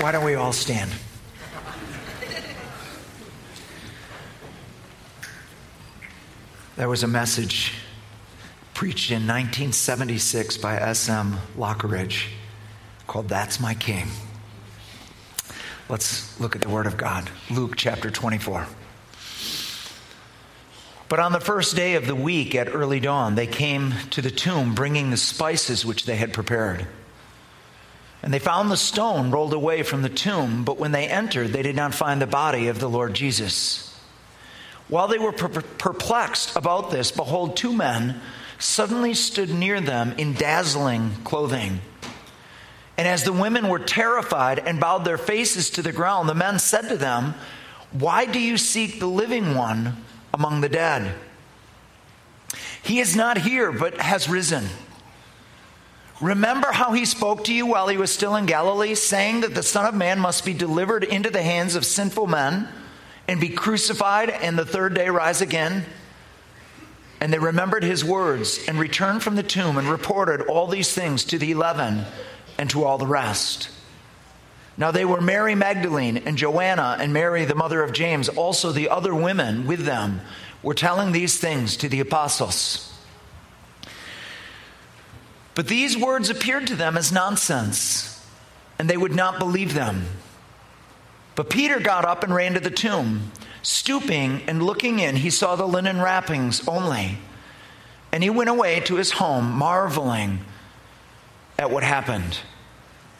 Why don't we all stand? There was a message preached in 1976 by S.M. Lockridge called That's My King. Let's look at the Word of God. Luke chapter 24. But on the first day of the week at early dawn, they came to the tomb bringing the spices which they had prepared. And they found the stone rolled away from the tomb, but when they entered, they did not find the body of the Lord Jesus. While they were perplexed about this, behold, two men suddenly stood near them in dazzling clothing. And as the women were terrified and bowed their faces to the ground, the men said to them, Why do you seek the living one among the dead? He is not here, but has risen. Remember how he spoke to you while he was still in Galilee, saying that the Son of Man must be delivered into the hands of sinful men and be crucified and the third day rise again? And they remembered his words and returned from the tomb and reported all these things to the eleven and to all the rest. Now they were Mary Magdalene and Joanna and Mary, the mother of James. Also, the other women with them were telling these things to the apostles. But these words appeared to them as nonsense, and they would not believe them. But Peter got up and ran to the tomb. Stooping and looking in, he saw the linen wrappings only. And he went away to his home, marveling at what happened.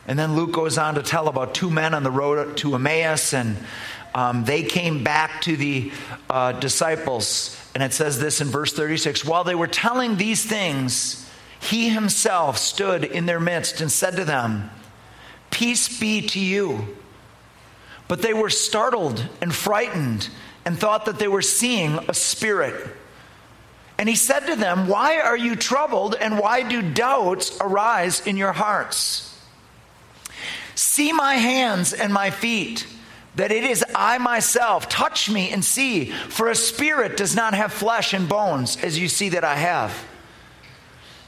And then Luke goes on to tell about two men on the road to Emmaus, and um, they came back to the uh, disciples. And it says this in verse 36 While they were telling these things, he himself stood in their midst and said to them, Peace be to you. But they were startled and frightened and thought that they were seeing a spirit. And he said to them, Why are you troubled and why do doubts arise in your hearts? See my hands and my feet, that it is I myself. Touch me and see, for a spirit does not have flesh and bones, as you see that I have.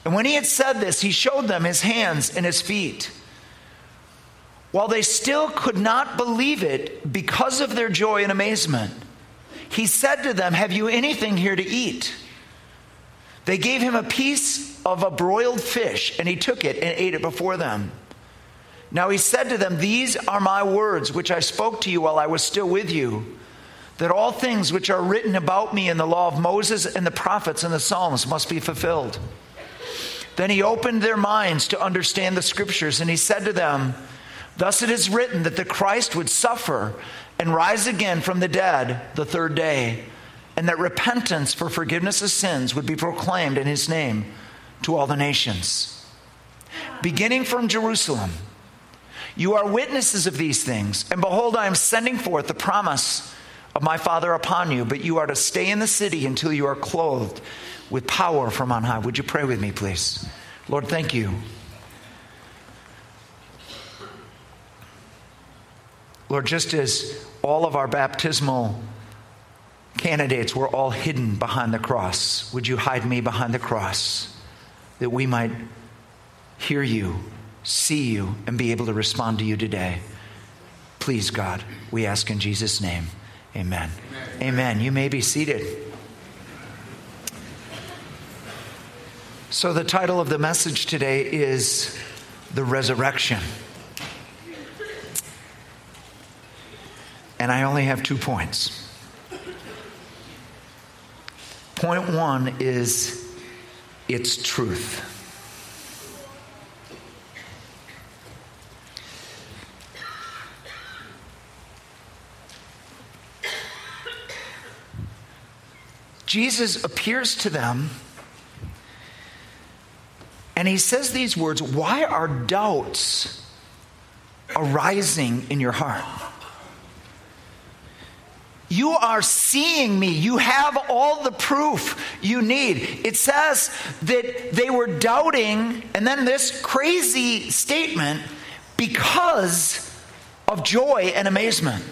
And when he had said this, he showed them his hands and his feet. While they still could not believe it because of their joy and amazement, he said to them, Have you anything here to eat? They gave him a piece of a broiled fish, and he took it and ate it before them. Now he said to them, These are my words which I spoke to you while I was still with you, that all things which are written about me in the law of Moses and the prophets and the Psalms must be fulfilled. Then he opened their minds to understand the scriptures, and he said to them, Thus it is written that the Christ would suffer and rise again from the dead the third day and that repentance for forgiveness of sins would be proclaimed in his name to all the nations. Beginning from Jerusalem, you are witnesses of these things, and behold, I am sending forth the promise of my Father upon you, but you are to stay in the city until you are clothed with power from on high. Would you pray with me, please? Lord, thank you. Lord, just as all of our baptismal candidates were all hidden behind the cross. Would you hide me behind the cross that we might hear you, see you, and be able to respond to you today? Please, God, we ask in Jesus' name. Amen. Amen. Amen. You may be seated. So, the title of the message today is The Resurrection. And I only have two points. Point one is its truth. Jesus appears to them and he says these words Why are doubts arising in your heart? You are seeing me. You have all the proof you need. It says that they were doubting, and then this crazy statement because of joy and amazement.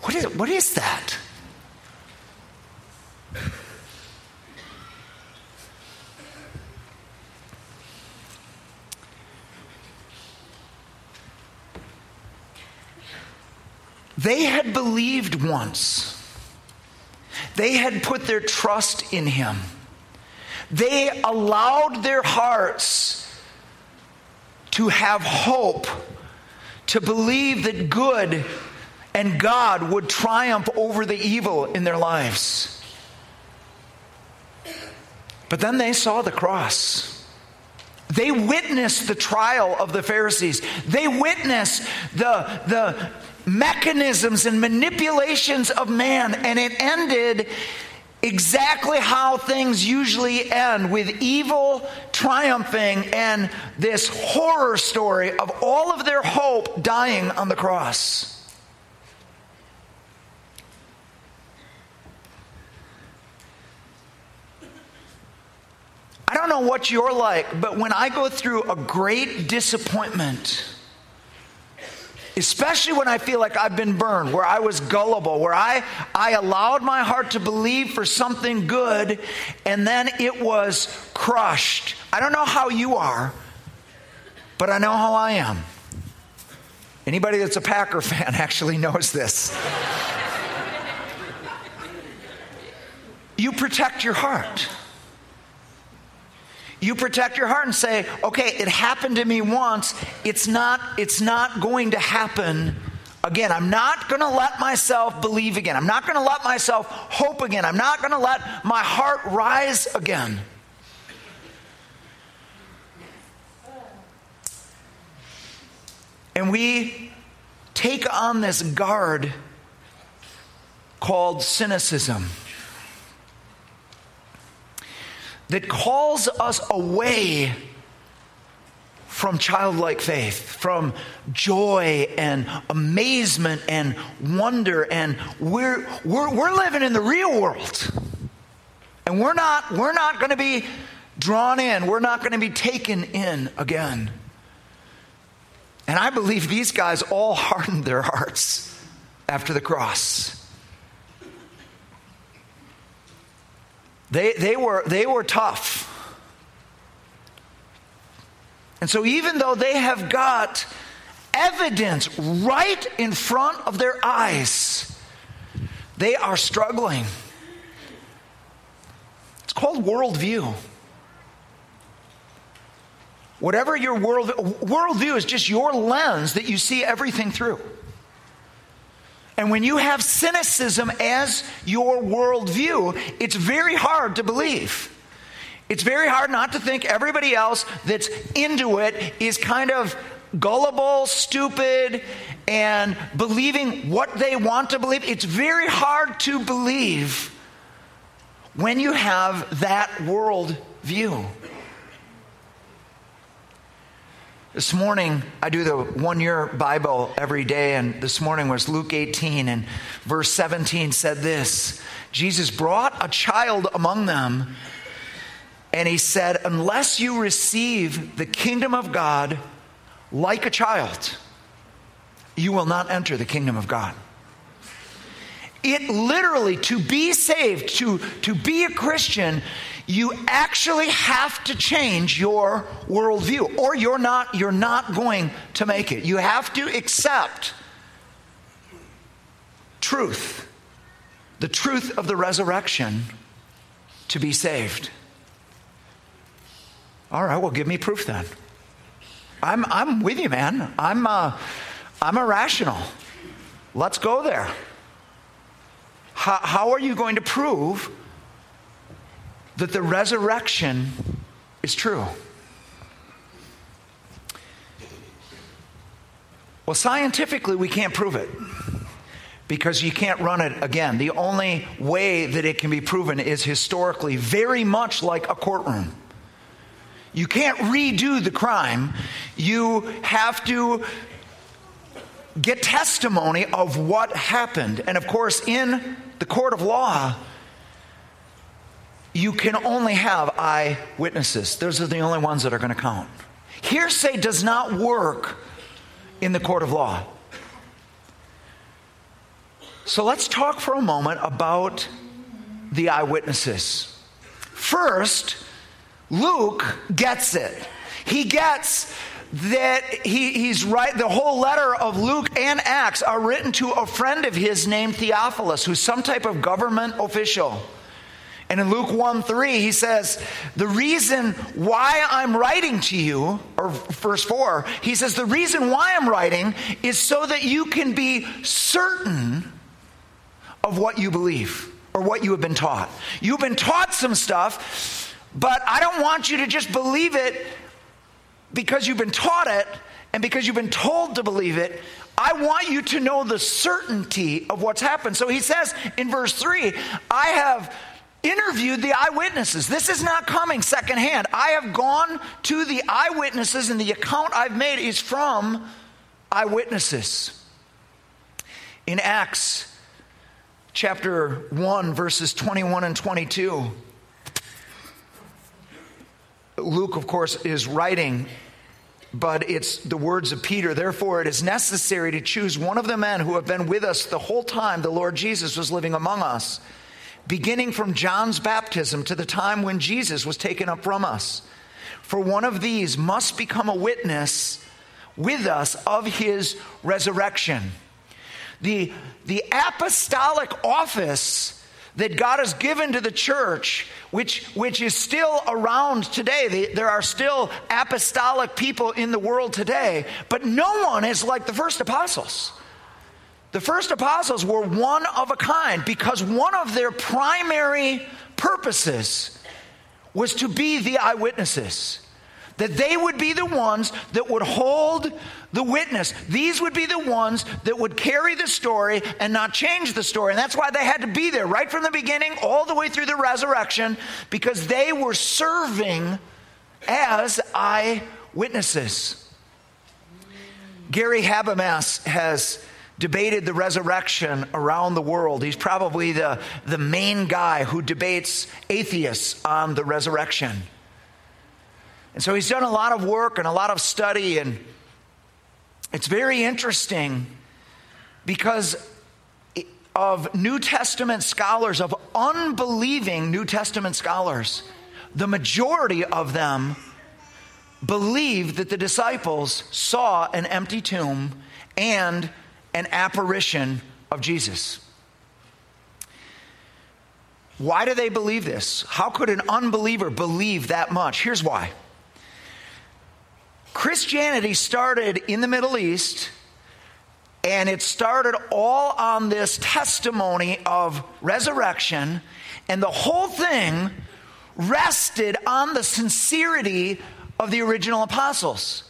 What is, what is that? They had believed once. They had put their trust in him. They allowed their hearts to have hope, to believe that good and God would triumph over the evil in their lives. But then they saw the cross. They witnessed the trial of the Pharisees. They witnessed the, the mechanisms and manipulations of man, and it ended exactly how things usually end with evil triumphing and this horror story of all of their hope dying on the cross. I don't know what you're like, but when I go through a great disappointment, especially when I feel like I've been burned, where I was gullible, where I, I allowed my heart to believe for something good and then it was crushed. I don't know how you are, but I know how I am. Anybody that's a Packer fan actually knows this. you protect your heart you protect your heart and say okay it happened to me once. It's not it's not going to happen again. I'm not going to let myself believe again. I'm not going to let myself hope again. I'm not going to let my heart rise again. And we take on this guard called cynicism that calls us away from childlike faith, from joy and amazement and wonder. And we're, we're, we're living in the real world. And we're not, we're not going to be drawn in, we're not going to be taken in again. And I believe these guys all hardened their hearts after the cross. They, they, were, they were tough. And so, even though they have got evidence right in front of their eyes, they are struggling. It's called worldview. Whatever your world, worldview is just your lens that you see everything through. And when you have cynicism as your worldview, it's very hard to believe. It's very hard not to think everybody else that's into it is kind of gullible, stupid, and believing what they want to believe. It's very hard to believe when you have that world view. This morning, I do the one year Bible every day, and this morning was Luke 18, and verse 17 said this Jesus brought a child among them, and he said, Unless you receive the kingdom of God like a child, you will not enter the kingdom of God. It literally, to be saved, to, to be a Christian, you actually have to change your worldview or you're not you're not going to make it. You have to accept truth the truth of the resurrection to be saved. All right well give me proof then. I'm i'm with you man. I'm uh, i'm irrational. Let's go there. How, how are you going to prove that the resurrection is true. Well, scientifically, we can't prove it because you can't run it again. The only way that it can be proven is historically, very much like a courtroom. You can't redo the crime, you have to get testimony of what happened. And of course, in the court of law, you can only have eyewitnesses. Those are the only ones that are going to count. Hearsay does not work in the court of law. So let's talk for a moment about the eyewitnesses. First, Luke gets it. He gets that he, he's right, the whole letter of Luke and Acts are written to a friend of his named Theophilus, who's some type of government official. And in Luke 1 3, he says, The reason why I'm writing to you, or verse 4, he says, The reason why I'm writing is so that you can be certain of what you believe or what you have been taught. You've been taught some stuff, but I don't want you to just believe it because you've been taught it and because you've been told to believe it. I want you to know the certainty of what's happened. So he says in verse 3 I have interviewed the eyewitnesses. This is not coming secondhand. I have gone to the eyewitnesses, and the account I've made is from eyewitnesses. In Acts chapter 1, verses 21 and 22, Luke, of course, is writing but it's the words of Peter. Therefore, it is necessary to choose one of the men who have been with us the whole time the Lord Jesus was living among us beginning from John's baptism to the time when Jesus was taken up from us. For one of these must become a witness with us of his resurrection. The, the apostolic office that God has given to the church, which, which is still around today. There are still apostolic people in the world today, but no one is like the first apostles. The first apostles were one of a kind because one of their primary purposes was to be the eyewitnesses. That they would be the ones that would hold the witness. These would be the ones that would carry the story and not change the story. And that's why they had to be there right from the beginning, all the way through the resurrection, because they were serving as eyewitnesses. Gary Habermas has debated the resurrection around the world. He's probably the, the main guy who debates atheists on the resurrection. And so he's done a lot of work and a lot of study, and it's very interesting because of New Testament scholars, of unbelieving New Testament scholars, the majority of them believe that the disciples saw an empty tomb and an apparition of Jesus. Why do they believe this? How could an unbeliever believe that much? Here's why Christianity started in the Middle East, and it started all on this testimony of resurrection, and the whole thing rested on the sincerity of the original apostles.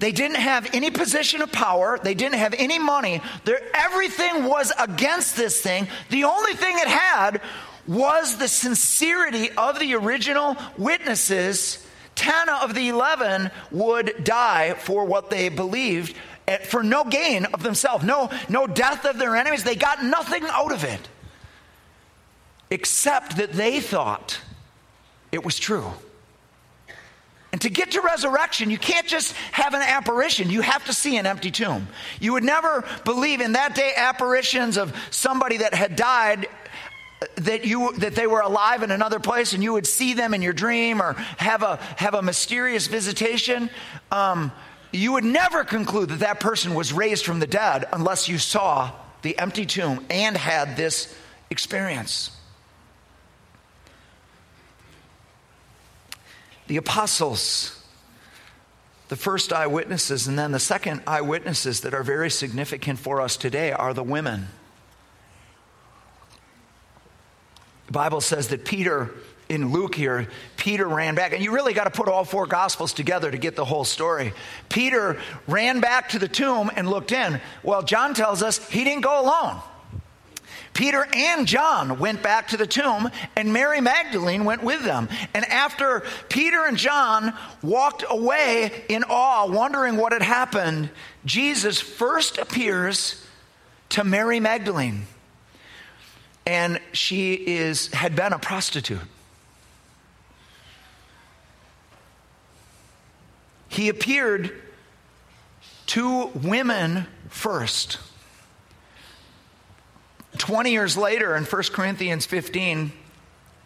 They didn't have any position of power. They didn't have any money. Their, everything was against this thing. The only thing it had was the sincerity of the original witnesses. Ten of the eleven would die for what they believed eh, for no gain of themselves, no, no death of their enemies. They got nothing out of it except that they thought it was true. And to get to resurrection, you can't just have an apparition. You have to see an empty tomb. You would never believe in that day apparitions of somebody that had died that you that they were alive in another place and you would see them in your dream or have a have a mysterious visitation um, you would never conclude that that person was raised from the dead unless you saw the empty tomb and had this experience the apostles, the first eyewitnesses, and then the second eyewitnesses that are very significant for us today are the women. The Bible says that Peter, in Luke here, Peter ran back, and you really got to put all four gospels together to get the whole story. Peter ran back to the tomb and looked in. Well, John tells us he didn't go alone. Peter and John went back to the tomb, and Mary Magdalene went with them. And after Peter and John walked away in awe, wondering what had happened, Jesus first appears to Mary Magdalene. And she is, had been a prostitute. He appeared to women first. 20 years later in 1 Corinthians 15,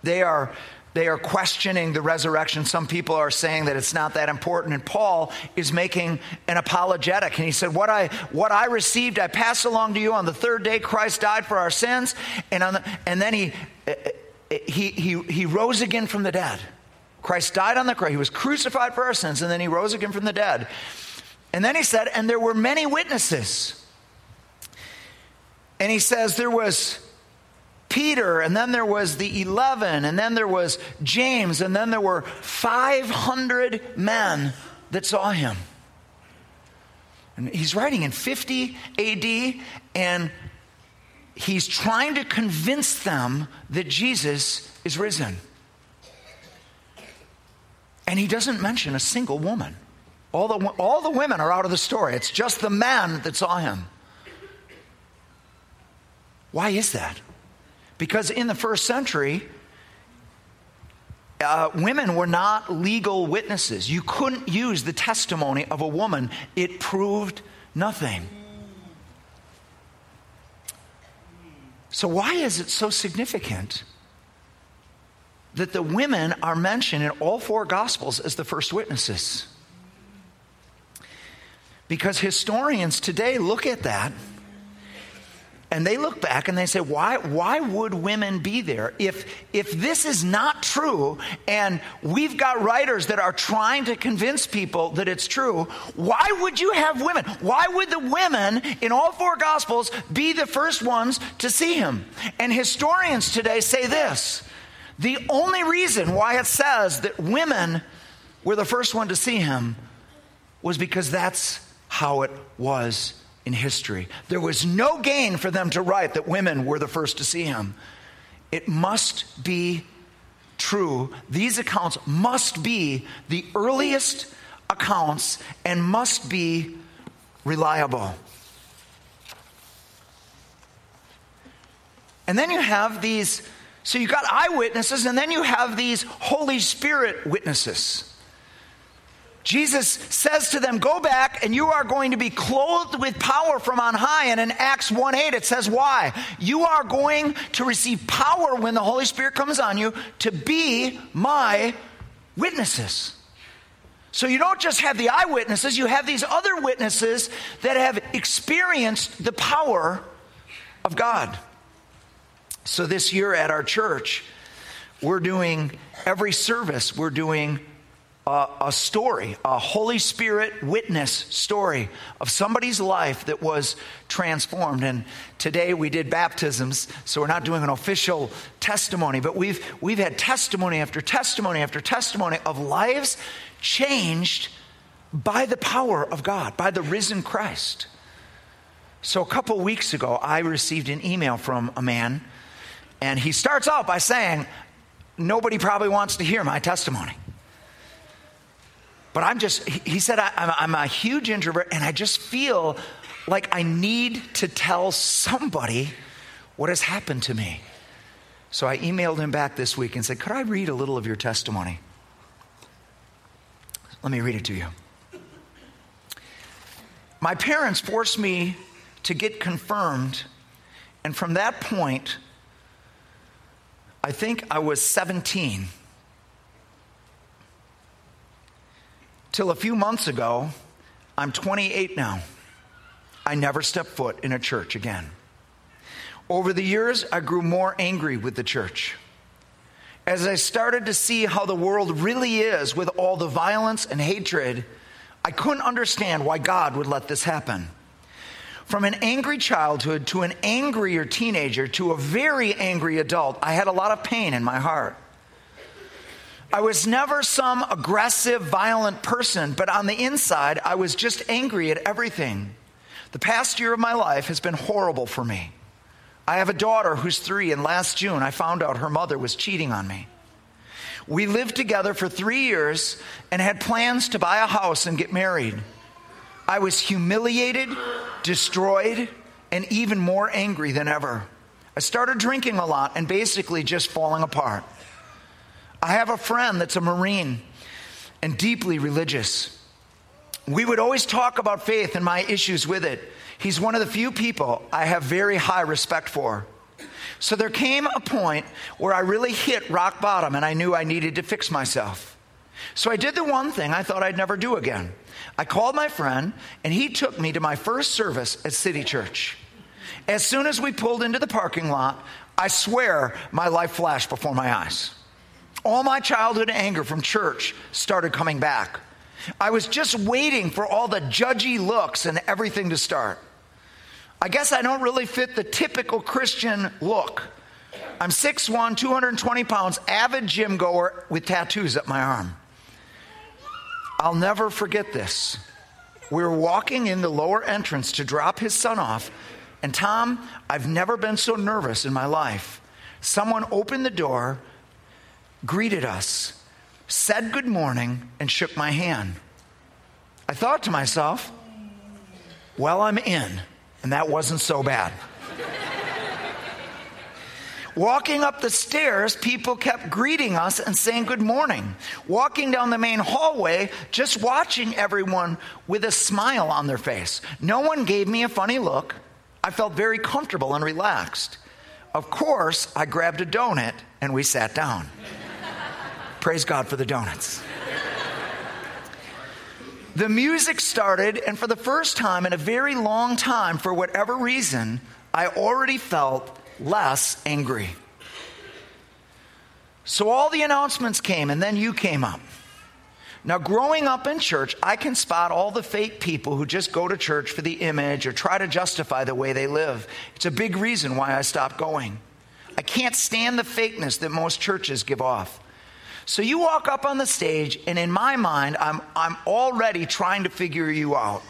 they are they are questioning the resurrection. Some people are saying that it's not that important. And Paul is making an apologetic. And he said, What I, what I received, I passed along to you. On the third day, Christ died for our sins. And, on the, and then he, he, he, he rose again from the dead. Christ died on the cross. He was crucified for our sins, and then he rose again from the dead. And then he said, And there were many witnesses. And he says, There was Peter, and then there was the 11, and then there was James, and then there were 500 men that saw him. And he's writing in 50 AD, and he's trying to convince them that Jesus is risen. And he doesn't mention a single woman. All the, all the women are out of the story. It's just the man that saw him. Why is that? Because in the first century, uh, women were not legal witnesses. You couldn't use the testimony of a woman, it proved nothing. So, why is it so significant that the women are mentioned in all four Gospels as the first witnesses? Because historians today look at that and they look back and they say, why, why would women be there? If, if this is not true, and we've got writers that are trying to convince people that it's true, why would you have women? Why would the women in all four Gospels be the first ones to see him? And historians today say this the only reason why it says that women were the first one to see him was because that's how it was in history. There was no gain for them to write that women were the first to see him. It must be true. These accounts must be the earliest accounts and must be reliable. And then you have these, so you got eyewitnesses, and then you have these Holy Spirit witnesses. Jesus says to them, Go back and you are going to be clothed with power from on high. And in Acts 1 8, it says, Why? You are going to receive power when the Holy Spirit comes on you to be my witnesses. So you don't just have the eyewitnesses, you have these other witnesses that have experienced the power of God. So this year at our church, we're doing every service, we're doing a, a story, a Holy Spirit witness story of somebody's life that was transformed. And today we did baptisms, so we're not doing an official testimony, but we've, we've had testimony after testimony after testimony of lives changed by the power of God, by the risen Christ. So a couple weeks ago, I received an email from a man, and he starts out by saying, Nobody probably wants to hear my testimony. But I'm just, he said, I, am a huge introvert and I just feel like I need to tell somebody what has happened to me. So I emailed him back this week and said, Could I read a little of your testimony? Let me read it to you. My parents forced me to get confirmed, and from that point, I think I was 17 Till a few months ago, I'm 28 now. I never stepped foot in a church again. Over the years, I grew more angry with the church. As I started to see how the world really is with all the violence and hatred, I couldn't understand why God would let this happen. From an angry childhood to an angrier teenager to a very angry adult, I had a lot of pain in my heart. I was never some aggressive, violent person, but on the inside, I was just angry at everything. The past year of my life has been horrible for me. I have a daughter who's three, and last June I found out her mother was cheating on me. We lived together for three years and had plans to buy a house and get married. I was humiliated, destroyed, and even more angry than ever. I started drinking a lot and basically just falling apart. I have a friend that's a Marine and deeply religious. We would always talk about faith and my issues with it. He's one of the few people I have very high respect for. So there came a point where I really hit rock bottom and I knew I needed to fix myself. So I did the one thing I thought I'd never do again. I called my friend and he took me to my first service at City Church. As soon as we pulled into the parking lot, I swear my life flashed before my eyes. All my childhood anger from church started coming back. I was just waiting for all the judgy looks and everything to start. I guess I don't really fit the typical Christian look. I'm 6'1, 220 pounds, avid gym goer with tattoos up my arm. I'll never forget this. We were walking in the lower entrance to drop his son off, and Tom, I've never been so nervous in my life. Someone opened the door, greeted us, said good morning, and shook my hand. I thought to myself, well, I'm in, and that wasn't so bad. Walking up the stairs, people kept greeting us and saying good morning. Walking down the main hallway, just watching everyone with a smile on their face. No one gave me a funny look. I felt very comfortable and relaxed. Of course, I grabbed a donut and we sat down. Praise God for the donuts. The music started, and for the first time in a very long time, for whatever reason, I already felt less angry. So all the announcements came, and then you came up. Now, growing up in church, I can spot all the fake people who just go to church for the image or try to justify the way they live. It's a big reason why I stopped going. I can't stand the fakeness that most churches give off. So you walk up on the stage, and in my mind, I'm, I'm already trying to figure you out.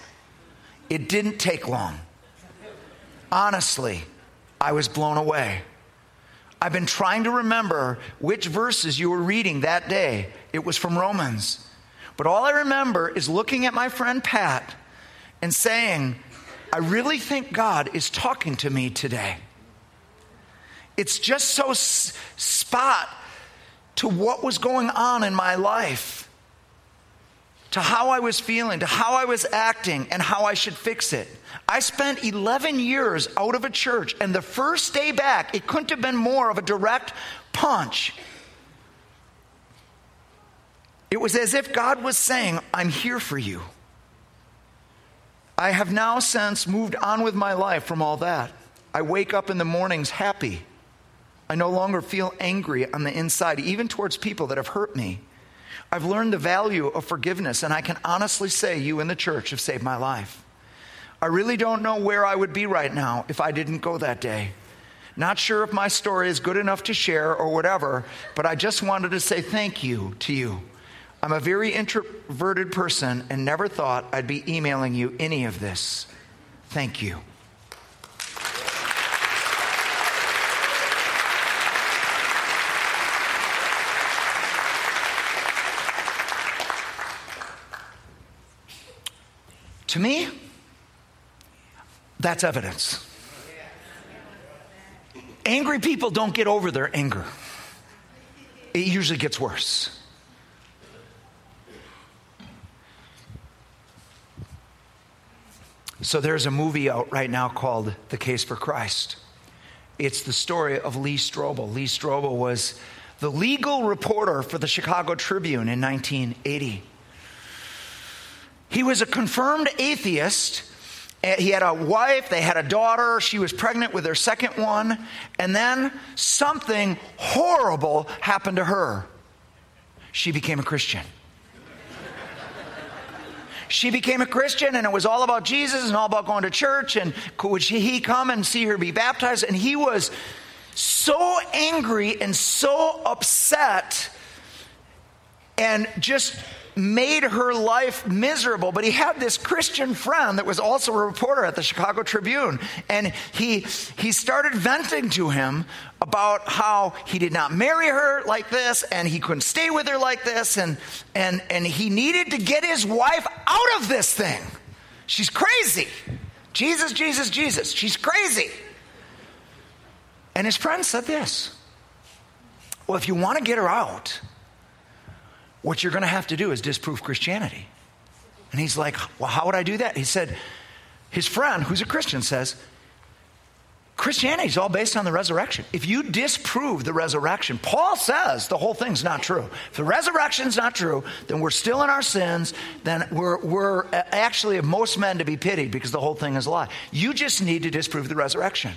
It didn't take long. Honestly, I was blown away. I've been trying to remember which verses you were reading that day. It was from Romans. But all I remember is looking at my friend Pat and saying, I really think God is talking to me today. It's just so s- spot to what was going on in my life to how I was feeling, to how I was acting, and how I should fix it. I spent 11 years out of a church, and the first day back, it couldn't have been more of a direct punch. It was as if God was saying, I'm here for you. I have now since moved on with my life from all that. I wake up in the mornings happy. I no longer feel angry on the inside, even towards people that have hurt me. I've learned the value of forgiveness, and I can honestly say you in the church have saved my life. I really don't know where I would be right now if I didn't go that day. Not sure if my story is good enough to share or whatever, but I just wanted to say thank you to you. I'm a very introverted person and never thought I'd be emailing you any of this. Thank you. To me, that's evidence. Angry people don't get over their anger, it usually gets worse. So there's a movie out right now called The Case for Christ. It's the story of Lee Strobel. Lee Strobel was the legal reporter for the Chicago Tribune in 1980. He was a confirmed atheist. Uh, he had a wife, they had a daughter, she was pregnant with their second one, and then something horrible happened to her. She became a Christian. she became a Christian, and it was all about Jesus and all about going to church. And would he come and see her be baptized? And he was so angry and so upset and just made her life miserable. But he had this Christian friend that was also a reporter at the Chicago Tribune. And he, he started venting to him about how he did not marry her like this and he couldn't stay with her like this. And, and, and he needed to get his wife out of this thing. She's crazy. Jesus, Jesus, Jesus. She's crazy. And his friend said this Well, if you want to get her out, what you're going to have to do is disprove Christianity. And he's like, Well, how would I do that? He said, His friend, who's a Christian, says, Christianity is all based on the resurrection. If you disprove the resurrection, Paul says the whole thing's not true. If the resurrection's not true, then we're still in our sins, then we're, we're actually of most men to be pitied because the whole thing is a lie. You just need to disprove the resurrection.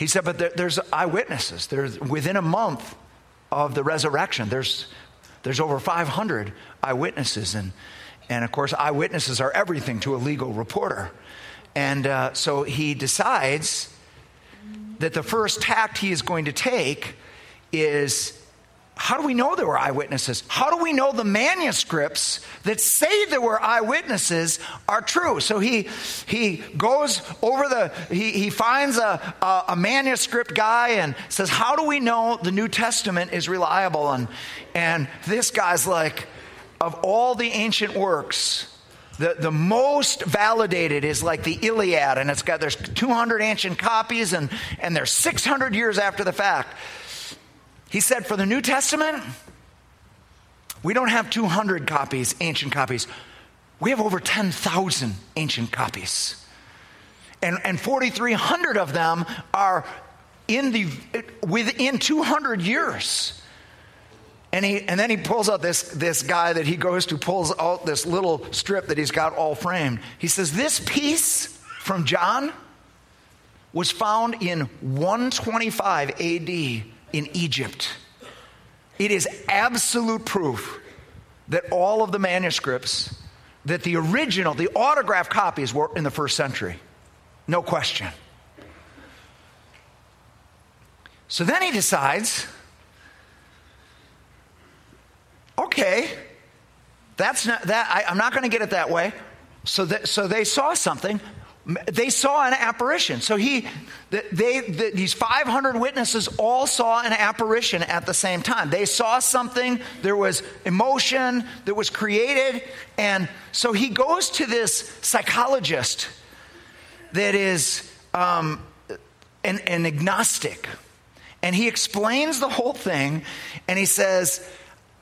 He said, but there, there's eyewitnesses. There's within a month of the resurrection, there's, there's over 500 eyewitnesses. And and of course, eyewitnesses are everything to a legal reporter. And uh, so he decides that the first tact he is going to take is how do we know there were eyewitnesses? How do we know the manuscripts that say there were eyewitnesses are true? So he he goes over the he, he finds a, a, a manuscript guy and says, How do we know the New Testament is reliable? And and this guy's like, of all the ancient works, the, the most validated is like the Iliad, and it's got there's 200 ancient copies, and, and they're 600 years after the fact. He said, for the New Testament, we don't have 200 copies, ancient copies. We have over 10,000 ancient copies. And, and 4,300 of them are in the, within 200 years. And, he, and then he pulls out this, this guy that he goes to, pulls out this little strip that he's got all framed. He says, This piece from John was found in 125 AD in Egypt. It is absolute proof that all of the manuscripts, that the original, the autograph copies were in the first century. No question. So then he decides okay, that's not that. I, am not going to get it that way. So, that, so they saw something. They saw an apparition. So he, they, they, these 500 witnesses all saw an apparition at the same time. They saw something. There was emotion that was created, and so he goes to this psychologist that is um, an, an agnostic, and he explains the whole thing, and he says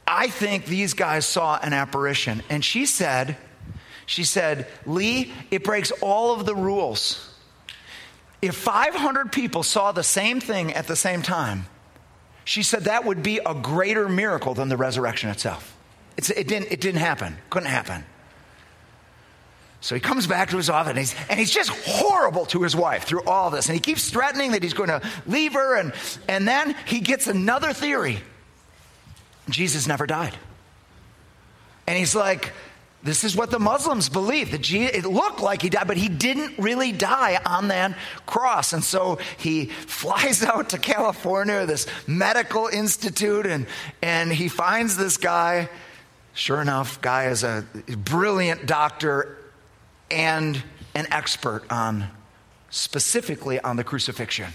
I think these guys saw an apparition. And she said, she said, Lee, it breaks all of the rules. If 500 people saw the same thing at the same time, she said that would be a greater miracle than the resurrection itself. It's, it, didn't, it didn't happen, couldn't happen. So he comes back to his office and he's, and he's just horrible to his wife through all this. And he keeps threatening that he's going to leave her. And, and then he gets another theory. Jesus never died. And he's like, this is what the Muslims believe. That Jesus, it looked like he died, but he didn't really die on that cross. And so he flies out to California, this medical institute, and, and he finds this guy. Sure enough, guy is a brilliant doctor and an expert on specifically on the crucifixion.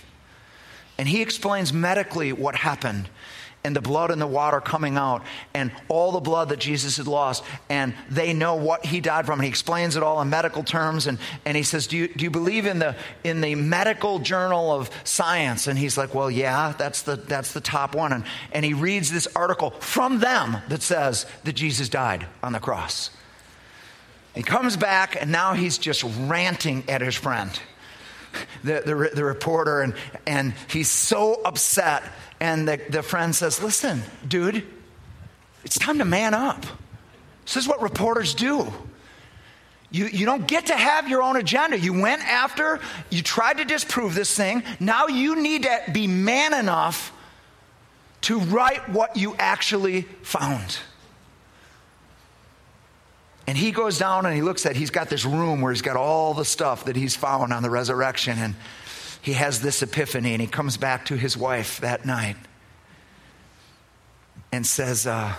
And he explains medically what happened and the blood and the water coming out and all the blood that Jesus had lost. And they know what he died from. And he explains it all in medical terms. And, and he says, do you, do you believe in the, in the medical journal of science? And he's like, Well, yeah, that's the, that's the top one. And, and he reads this article from them that says that Jesus died on the cross. He comes back, and now he's just ranting at his friend. The, the, the reporter, and, and he's so upset and the, the friend says, Listen, dude, it's time to man up. This is what reporters do. You, you don't get to have your own agenda. You went after, you tried to disprove this thing. Now you need to be man enough to write what you actually found. And he goes down and he looks at, he's got this room where he's got all the stuff that he's found on the resurrection. And he has this epiphany and he comes back to his wife that night and says, uh,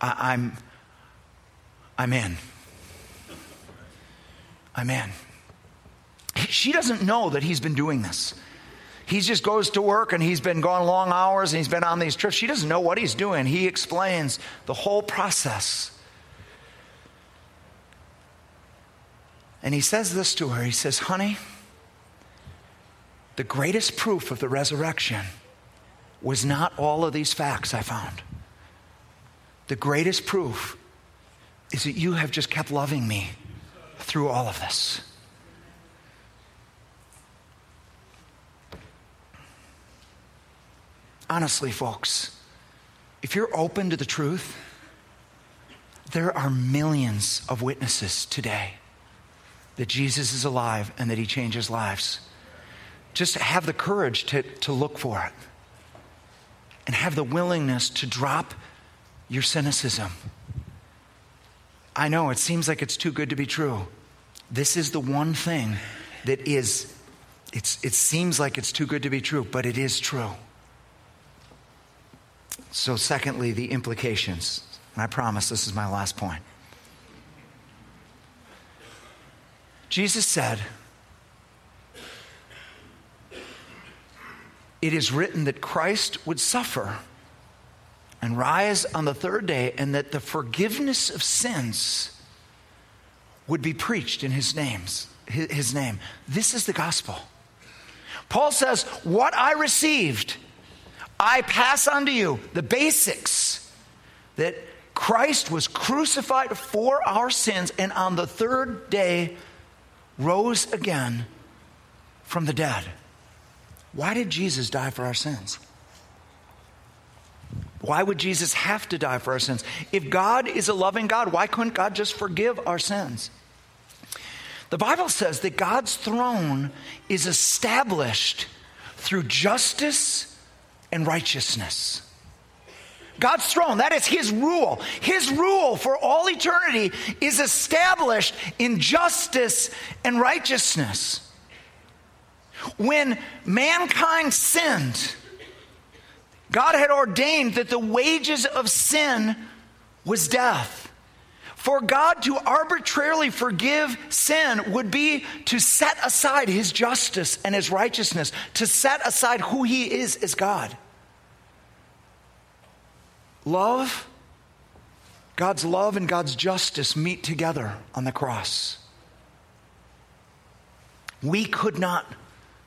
I- I'm, I'm in. I'm in. She doesn't know that he's been doing this. He just goes to work and he's been gone long hours and he's been on these trips. She doesn't know what he's doing. He explains the whole process. And he says this to her He says, Honey, the greatest proof of the resurrection was not all of these facts I found. The greatest proof is that you have just kept loving me through all of this. Honestly, folks, if you're open to the truth, there are millions of witnesses today that Jesus is alive and that he changes lives. Just have the courage to, to look for it and have the willingness to drop your cynicism. I know it seems like it's too good to be true. This is the one thing that is, it's, it seems like it's too good to be true, but it is true. So, secondly, the implications. And I promise this is my last point. Jesus said, It is written that Christ would suffer and rise on the third day, and that the forgiveness of sins would be preached in his names his name. This is the gospel. Paul says what i received i pass on to you. The basics that christ was crucified for our sins and on the third day rose again from the dead. Why did Jesus die for our sins? Why would Jesus have to die for our sins? If God is a loving God, why couldn't God just forgive our sins? The Bible says that God's throne is established through justice and righteousness. God's throne, that is His rule. His rule for all eternity is established in justice and righteousness. When mankind sinned, God had ordained that the wages of sin was death. For God to arbitrarily forgive sin would be to set aside his justice and his righteousness, to set aside who he is as God. Love, God's love and God's justice meet together on the cross. We could not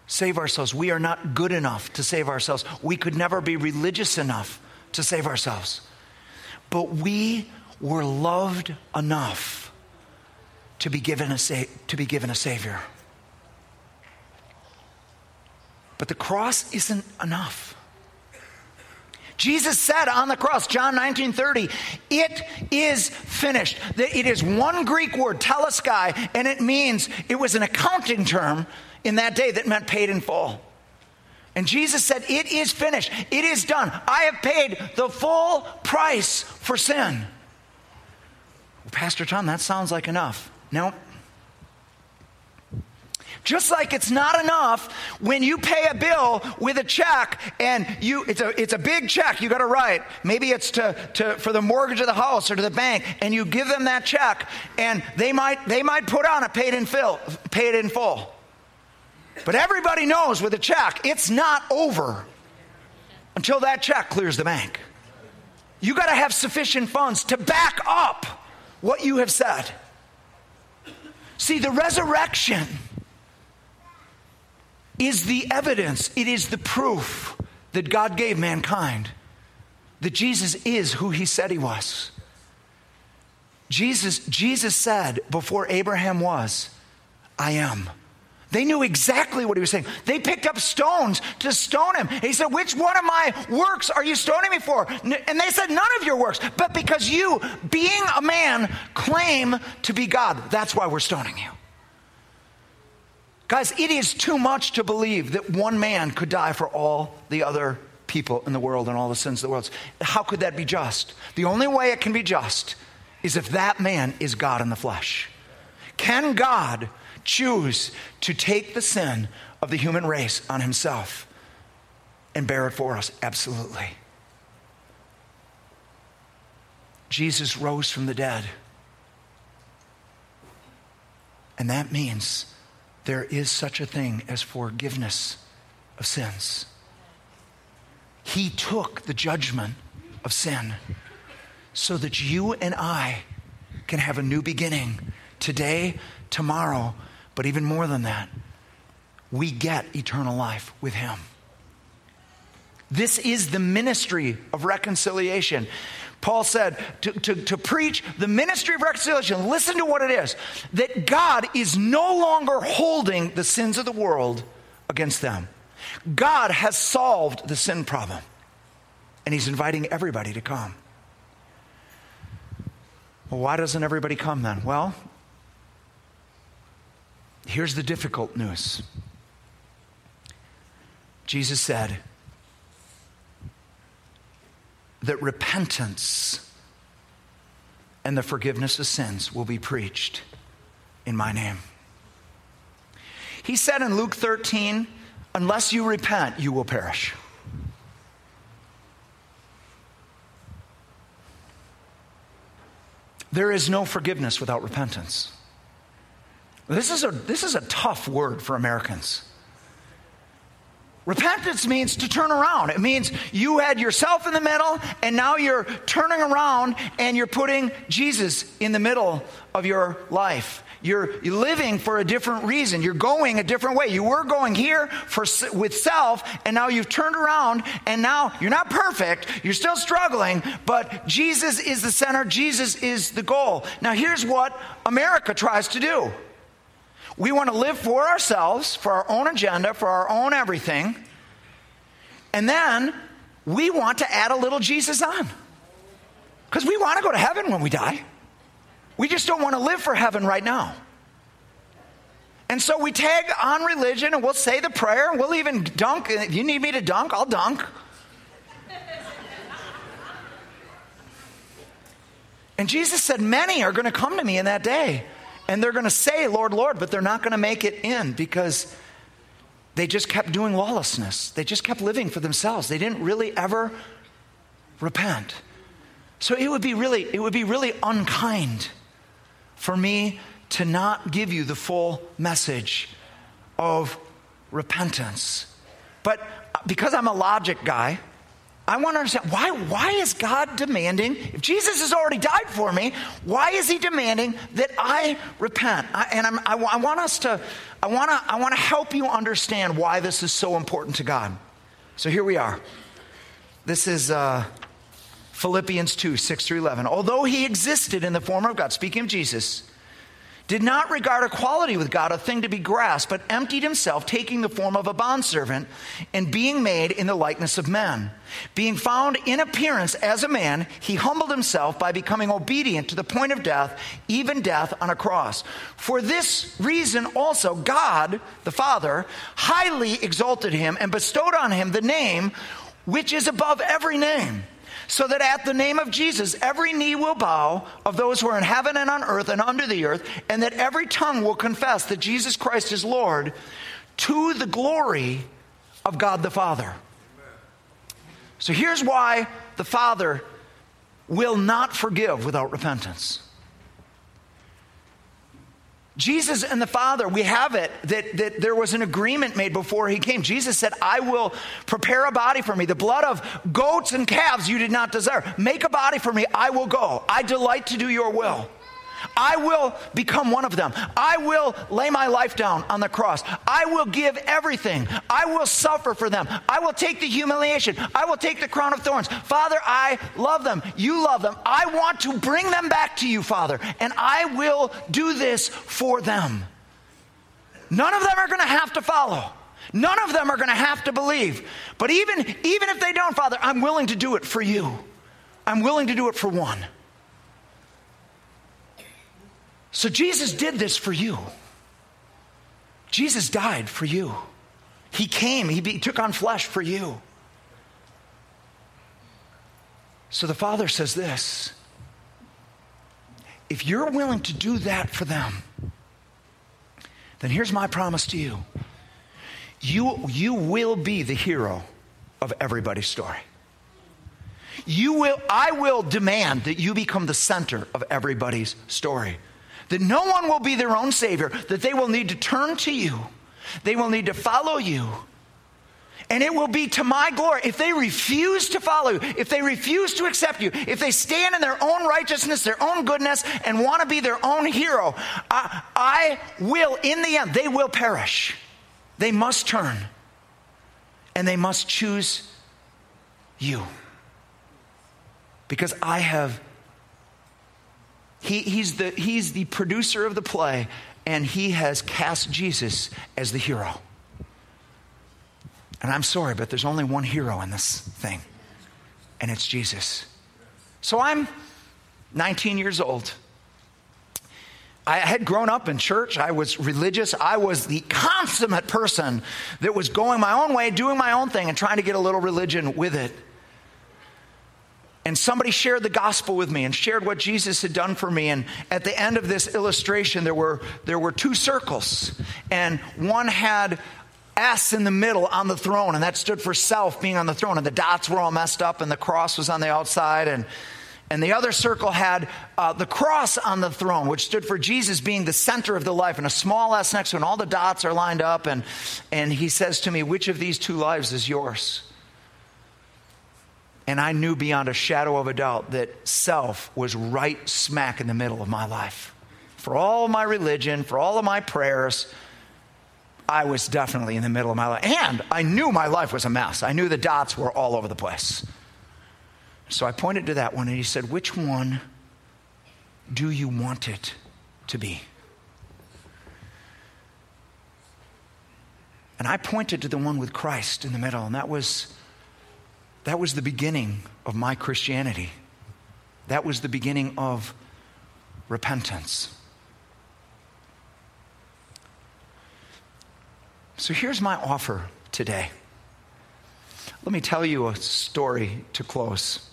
save ourselves. We are not good enough to save ourselves. We could never be religious enough to save ourselves. But we were loved enough to be given a, sa- to be given a Savior. But the cross isn't enough. Jesus said on the cross, John 19 30, it is finished. It is one Greek word, tetelestai, and it means, it was an accounting term in that day that meant paid in full. And Jesus said, It is finished. It is done. I have paid the full price for sin. Pastor Tom, that sounds like enough. No, just like it's not enough when you pay a bill with a check and you it's a it's a big check you got to write. Maybe it's to, to for the mortgage of the house or to the bank, and you give them that check, and they might they might put on a paid in full paid in full. But everybody knows with a check, it's not over until that check clears the bank. You got to have sufficient funds to back up what you have said. See, the resurrection is the evidence, it is the proof that God gave mankind that Jesus is who he said he was. Jesus, Jesus said before Abraham was, I am. They knew exactly what he was saying. They picked up stones to stone him. He said, Which one of my works are you stoning me for? And they said, None of your works, but because you, being a man, claim to be God. That's why we're stoning you. Guys, it is too much to believe that one man could die for all the other people in the world and all the sins of the world. How could that be just? The only way it can be just is if that man is God in the flesh. Can God choose to take the sin of the human race on himself and bear it for us? Absolutely. Jesus rose from the dead. And that means there is such a thing as forgiveness of sins. He took the judgment of sin so that you and I can have a new beginning today, tomorrow, but even more than that, we get eternal life with Him. This is the ministry of reconciliation. Paul said to, to, to, preach the ministry of reconciliation, listen to what it is that God is no longer holding the sins of the world against them. God has solved the sin problem, and He's inviting everybody to come. Well, why doesn't everybody come then? Well, here's the difficult news Jesus said that repentance and the forgiveness of sins will be preached in my name. He said in Luke 13, unless you repent, you will perish. There is no forgiveness without repentance. This is a, this is a tough word for Americans. Repentance means to turn around. It means you had yourself in the middle, and now you're turning around and you're putting Jesus in the middle of your life. You're, living for a different reason. You're going a different way. You were going here for, with self, and now you've turned around, and now you're not perfect. You're still struggling, but Jesus is the center. Jesus is the goal. Now, here's what America tries to do we want to live for ourselves, for our own agenda, for our own everything. And then we want to add a little Jesus on. Because we want to go to heaven when we die. We just don't want to live for heaven right now. And so we tag on religion and we'll say the prayer and we'll even dunk. If you need me to dunk, I'll dunk. and Jesus said, Many are going to come to me in that day and they're going to say, Lord, Lord, but they're not going to make it in because they just kept doing lawlessness. They just kept living for themselves. They didn't really ever repent. So it would be really, it would be really unkind for me to not give you the full message of repentance. But uh, because I'm a logic guy, I want to understand why, why is God demanding, if Jesus has already died for me, why is he demanding that I repent? I, and I'm, I, I, want us to, I want to, I want to help you understand why this is so important to God. So here we are. This is uh, Philippians 2, 6 through 11. Although he existed in the form of God, speaking of Jesus, did not regard equality with God a thing to be grasped, but emptied himself, taking the form of a bondservant and being made in the likeness of men. Being found in appearance as a man, he humbled himself by becoming obedient to the point of death, even death on a cross. For this reason also, God, the Father, highly exalted him and bestowed on him the name which is above every name so that at the name of Jesus, every knee will bow of those who are in heaven and on earth and under the earth, and that every tongue will confess that Jesus Christ is Lord to the glory of God the Father. So here's why the Father will not forgive without repentance. Jesus and the Father, we have it that, that there was an agreement made before he came. Jesus said, I will prepare a body for me. The blood of goats and calves you did not desire. Make a body for me. I will go. I delight to do your will. I will become one of them. I will lay my life down on the cross. I will give everything. I will suffer for them. I will take the humiliation. I will take the crown of thorns. Father, I love them. You love them. I want to bring them back to you, Father, and I will do this for them. None of them are going to have to follow. None of them are going to have to believe. But even, even if they don't, Father, I'm willing to do it for you. I'm willing to do it for one. So Jesus did this for you. Jesus died for you. He came, he, be, he took on flesh for you. So the Father says this if you're willing to do that for them, then here's my promise to you you, you will be the hero of everybody's story. You will, I will demand that you become the center of everybody's story that no one will be their own Savior, that they will need to turn to you, they will need to follow you. And it will be to my glory. If they refuse to follow you, if they refuse to accept you, if they stand in their own righteousness, their own goodness, and want to be their own hero, I, I will, in the end, they will perish. They must turn. And they must choose you. because I have. He, he's, the, he's the producer of the play, and he has cast Jesus as the hero. And I'm sorry, but there's only one hero in this thing, and it's Jesus. So I'm 19 years old. I had grown up in church. I was religious. I was the consummate person that was going my own way, doing my own thing, and trying to get a little religion with it. And somebody shared the gospel with me and shared what Jesus had done for me. And at the end of this illustration, there were, there were two circles. And one had S in the middle on the throne, and that stood for self being on the throne. And the dots were all messed up, and the cross was on the outside. And, and the other circle had uh, the cross on the throne, which stood for Jesus being the center of the life, and a small S next to it. And all the dots are lined up. And, and he says to me, Which of these two lives is yours? And I knew beyond a shadow of a doubt that self was right smack in the middle of my life. For all my religion, for all of my prayers, I was definitely in the middle of my life. And I knew my life was a mess. I knew the dots were all over the place. So I pointed to that one and he said, Which one do you want it to be? And I pointed to the one with Christ in the middle, and that was, that was the beginning of my Christianity. That was the beginning of repentance. So here's my offer today. Let me tell you a story to close.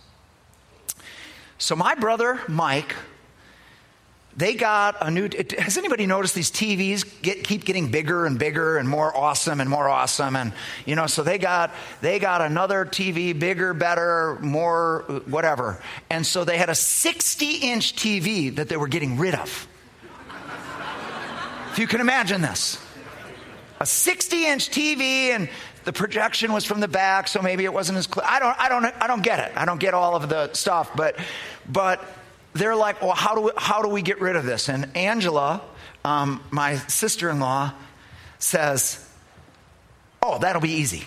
So, my brother Mike, they got a new. Has anybody noticed these TVs get, keep getting bigger and bigger and more awesome and more awesome? And you know, so they got they got another TV, bigger, better, more whatever. And so they had a 60 inch TV that they were getting rid of. if you can imagine this a 60 inch TV and the projection was from the back, so maybe it wasn't as clear. I don't, I don't, I don't get it. I don't get all of the stuff, but, but they're like, well, how do we, how do we get rid of this? And Angela, um, my sister-in-law, says, oh, that'll be easy.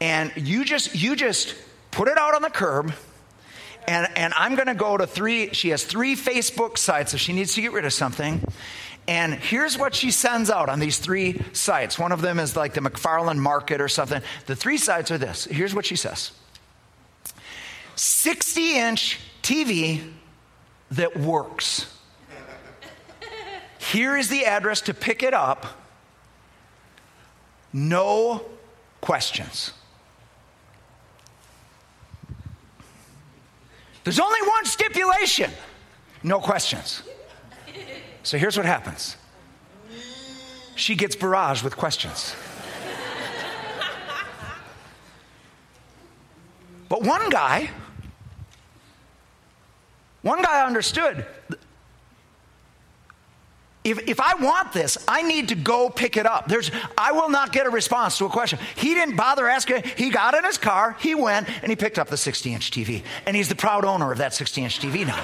And you just, you just put it out on the curb. And, and I'm going to go to three, she has three Facebook sites if she needs to get rid of something. And here's what she sends out on these three sites. One of them is like the McFarland Market or something. The three sites are this. Here's what she says 60 inch TV that works. Here is the address to pick it up. No questions. There's only one stipulation no questions. So here's what happens she gets barraged with questions. but one guy, one guy understood. If, if I want this, I need to go pick it up. There's, I will not get a response to a question. He didn't bother asking. He got in his car, he went, and he picked up the 60 inch TV. And he's the proud owner of that 60 inch TV now.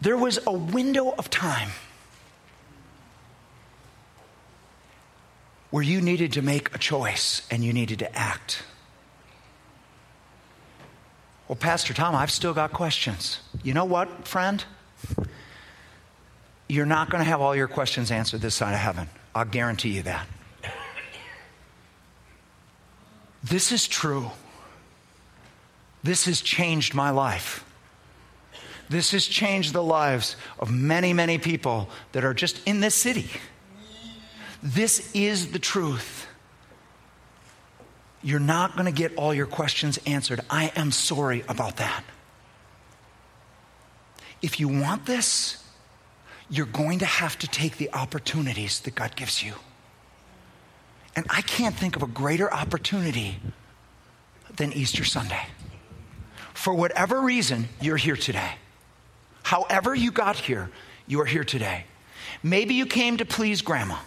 There was a window of time where you needed to make a choice and you needed to act. Well, Pastor Tom, I've still got questions. You know what, friend? You're not going to have all your questions answered this side of heaven. I'll guarantee you that. This is true. This has changed my life. This has changed the lives of many, many people that are just in this city. This is the truth. You're not going to get all your questions answered. I am sorry about that. If you want this, you're going to have to take the opportunities that God gives you. And I can't think of a greater opportunity than Easter Sunday. For whatever reason, you're here today. However, you got here, you are here today. Maybe you came to please grandma.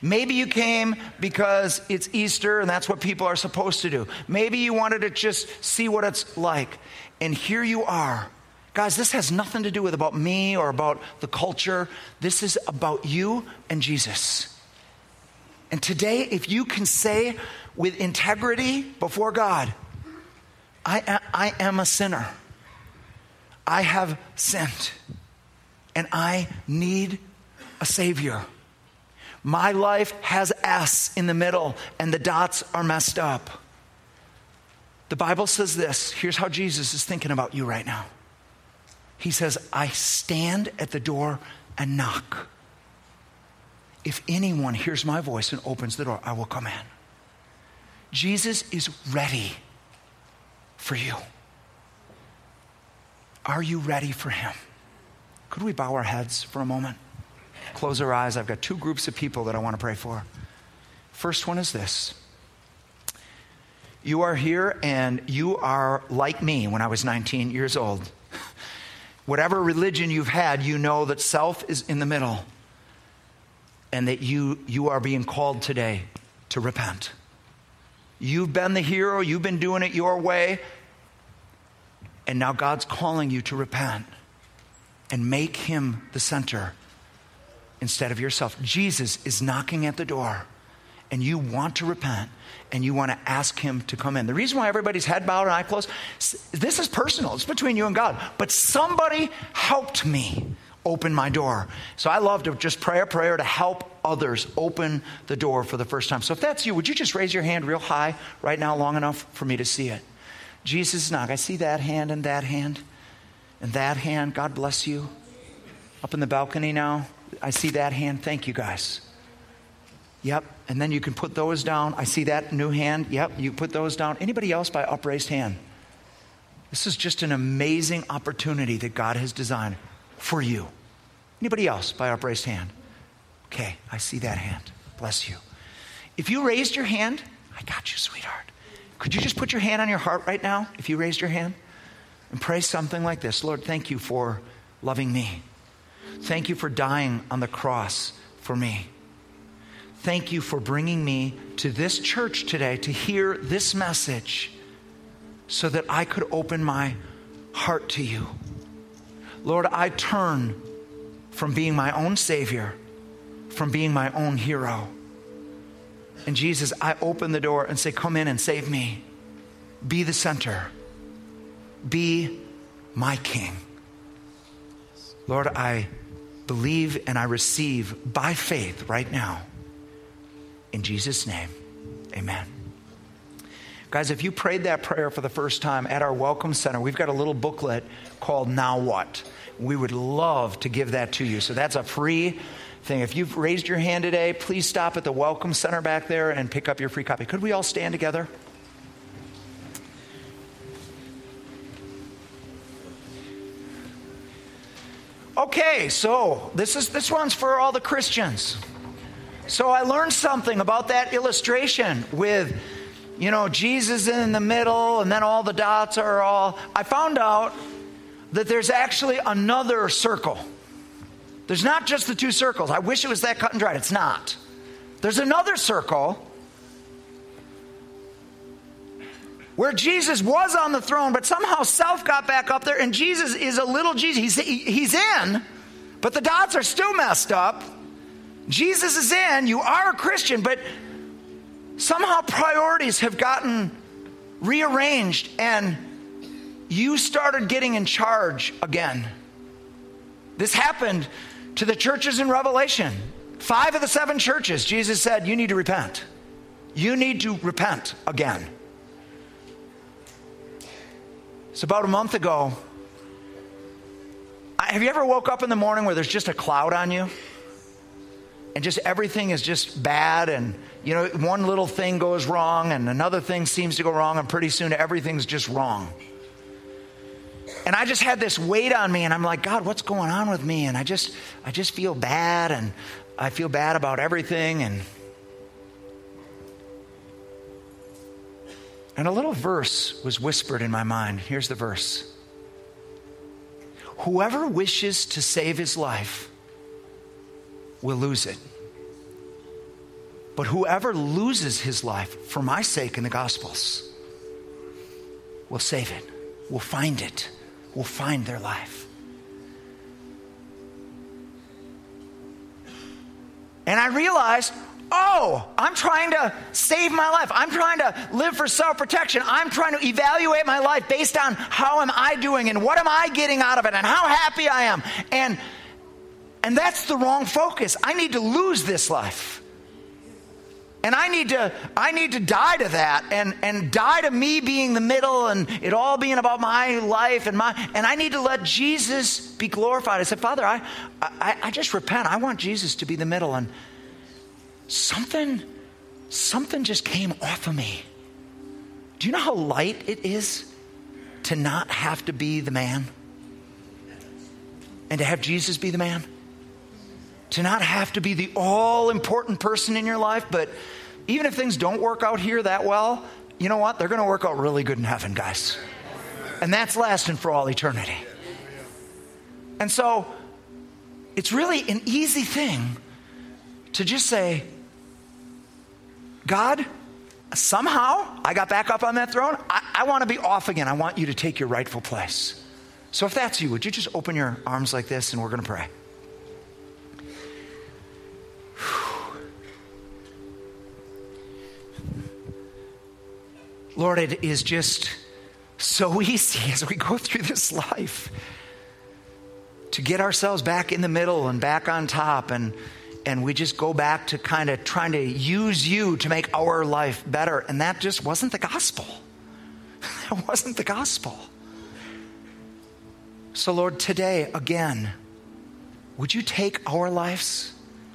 Maybe you came because it's Easter and that's what people are supposed to do. Maybe you wanted to just see what it's like. And here you are. Guys, this has nothing to do with about me or about the culture. This is about you and Jesus. And today, if you can say with integrity before God, I, I am a sinner. I have sinned and I need a Savior. My life has S in the middle and the dots are messed up. The Bible says this here's how Jesus is thinking about you right now. He says, I stand at the door and knock. If anyone hears my voice and opens the door, I will come in. Jesus is ready for you. Are you ready for him? Could we bow our heads for a moment? Close our eyes. I've got two groups of people that I want to pray for. First one is this You are here and you are like me when I was 19 years old. Whatever religion you've had, you know that self is in the middle and that you, you are being called today to repent. You've been the hero, you've been doing it your way, and now God's calling you to repent and make Him the center instead of yourself. Jesus is knocking at the door, and you want to repent and you want to ask Him to come in. The reason why everybody's head bowed and eye closed, this is personal, it's between you and God. But somebody helped me open my door. So I love to just pray a prayer to help others open the door for the first time. So if that's you, would you just raise your hand real high right now, long enough for me to see it? Jesus knock. I see that hand and that hand and that hand. God bless you. Up in the balcony now. I see that hand. Thank you guys. Yep. And then you can put those down. I see that new hand. Yep. You put those down. Anybody else by upraised hand? This is just an amazing opportunity that God has designed for you. Anybody else by upraised hand? Okay, I see that hand. Bless you. If you raised your hand, I got you, sweetheart. Could you just put your hand on your heart right now, if you raised your hand, and pray something like this Lord, thank you for loving me. Thank you for dying on the cross for me. Thank you for bringing me to this church today to hear this message so that I could open my heart to you. Lord, I turn from being my own Savior, from being my own hero. And Jesus, I open the door and say, Come in and save me. Be the center. Be my King. Lord, I believe and I receive by faith right now. In Jesus' name, amen. Guys, if you prayed that prayer for the first time at our Welcome Center, we've got a little booklet called Now What. We would love to give that to you. So that's a free thing. If you've raised your hand today, please stop at the Welcome Center back there and pick up your free copy. Could we all stand together? Okay, so this is this one's for all the Christians. So I learned something about that illustration with you know, Jesus in the middle, and then all the dots are all. I found out that there's actually another circle. There's not just the two circles. I wish it was that cut and dried. It's not. There's another circle where Jesus was on the throne, but somehow self got back up there, and Jesus is a little Jesus. He's, he's in, but the dots are still messed up. Jesus is in. You are a Christian, but somehow priorities have gotten rearranged and you started getting in charge again. This happened to the churches in Revelation. Five of the seven churches, Jesus said, You need to repent. You need to repent again. It's about a month ago. Have you ever woke up in the morning where there's just a cloud on you? And just everything is just bad and you know, one little thing goes wrong and another thing seems to go wrong, and pretty soon everything's just wrong. And I just had this weight on me, and I'm like, God, what's going on with me? And I just, I just feel bad, and I feel bad about everything. And and a little verse was whispered in my mind. Here's the verse. Whoever wishes to save his life will lose it. But whoever loses his life for my sake in the Gospels will save it, will find it, will find their life. And I realized oh, I'm trying to save my life. I'm trying to live for self protection. I'm trying to evaluate my life based on how am I doing and what am I getting out of it and how happy I am. And, and that's the wrong focus. I need to lose this life. And I need to, I need to die to that and, and die to me being the middle and it all being about my life and my, and I need to let Jesus be glorified. I said, Father, I, I, I just repent. I want Jesus to be the middle. And something, something just came off of me. Do you know how light it is to not have to be the man and to have Jesus be the man? to not have to be the all important person in your life, but even if things don't work out here that well, you know what? They're going to work out really good in heaven, guys. And that's lasting for all eternity. And so it's really an easy thing to just say, God, somehow I got back up on that throne. I, I want to be off again. I want you to take your rightful place. So if that's you, would you just open your arms like this and we're going to pray? Lord, it is just so easy as we go through this life to get ourselves back in the middle and back on top and and we just go back to kind of trying to use you to make our life better and that just wasn't the gospel that wasn't the gospel so lord today again would you take our lives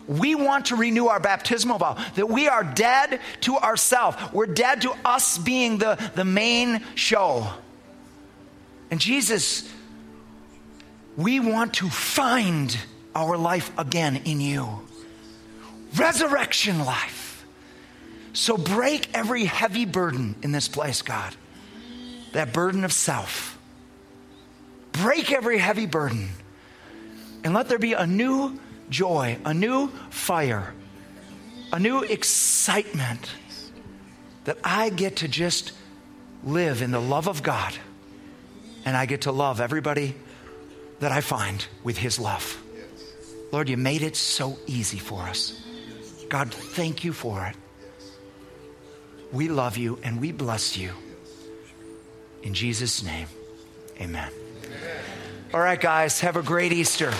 we want to renew our baptismal vow that we are dead to ourselves. We're dead to us being the, the main show. And Jesus, we want to find our life again in you. Resurrection life. So break every heavy burden in this place, God. That burden of self. Break every heavy burden. And let there be a new joy, a new fire, a new excitement that I get to just live in the love of God and I get to love everybody that I find with His love. Lord, you made it so easy for us. God, thank you for it. We love you and we bless you. In Jesus' name, amen. All right, guys, have a great Easter.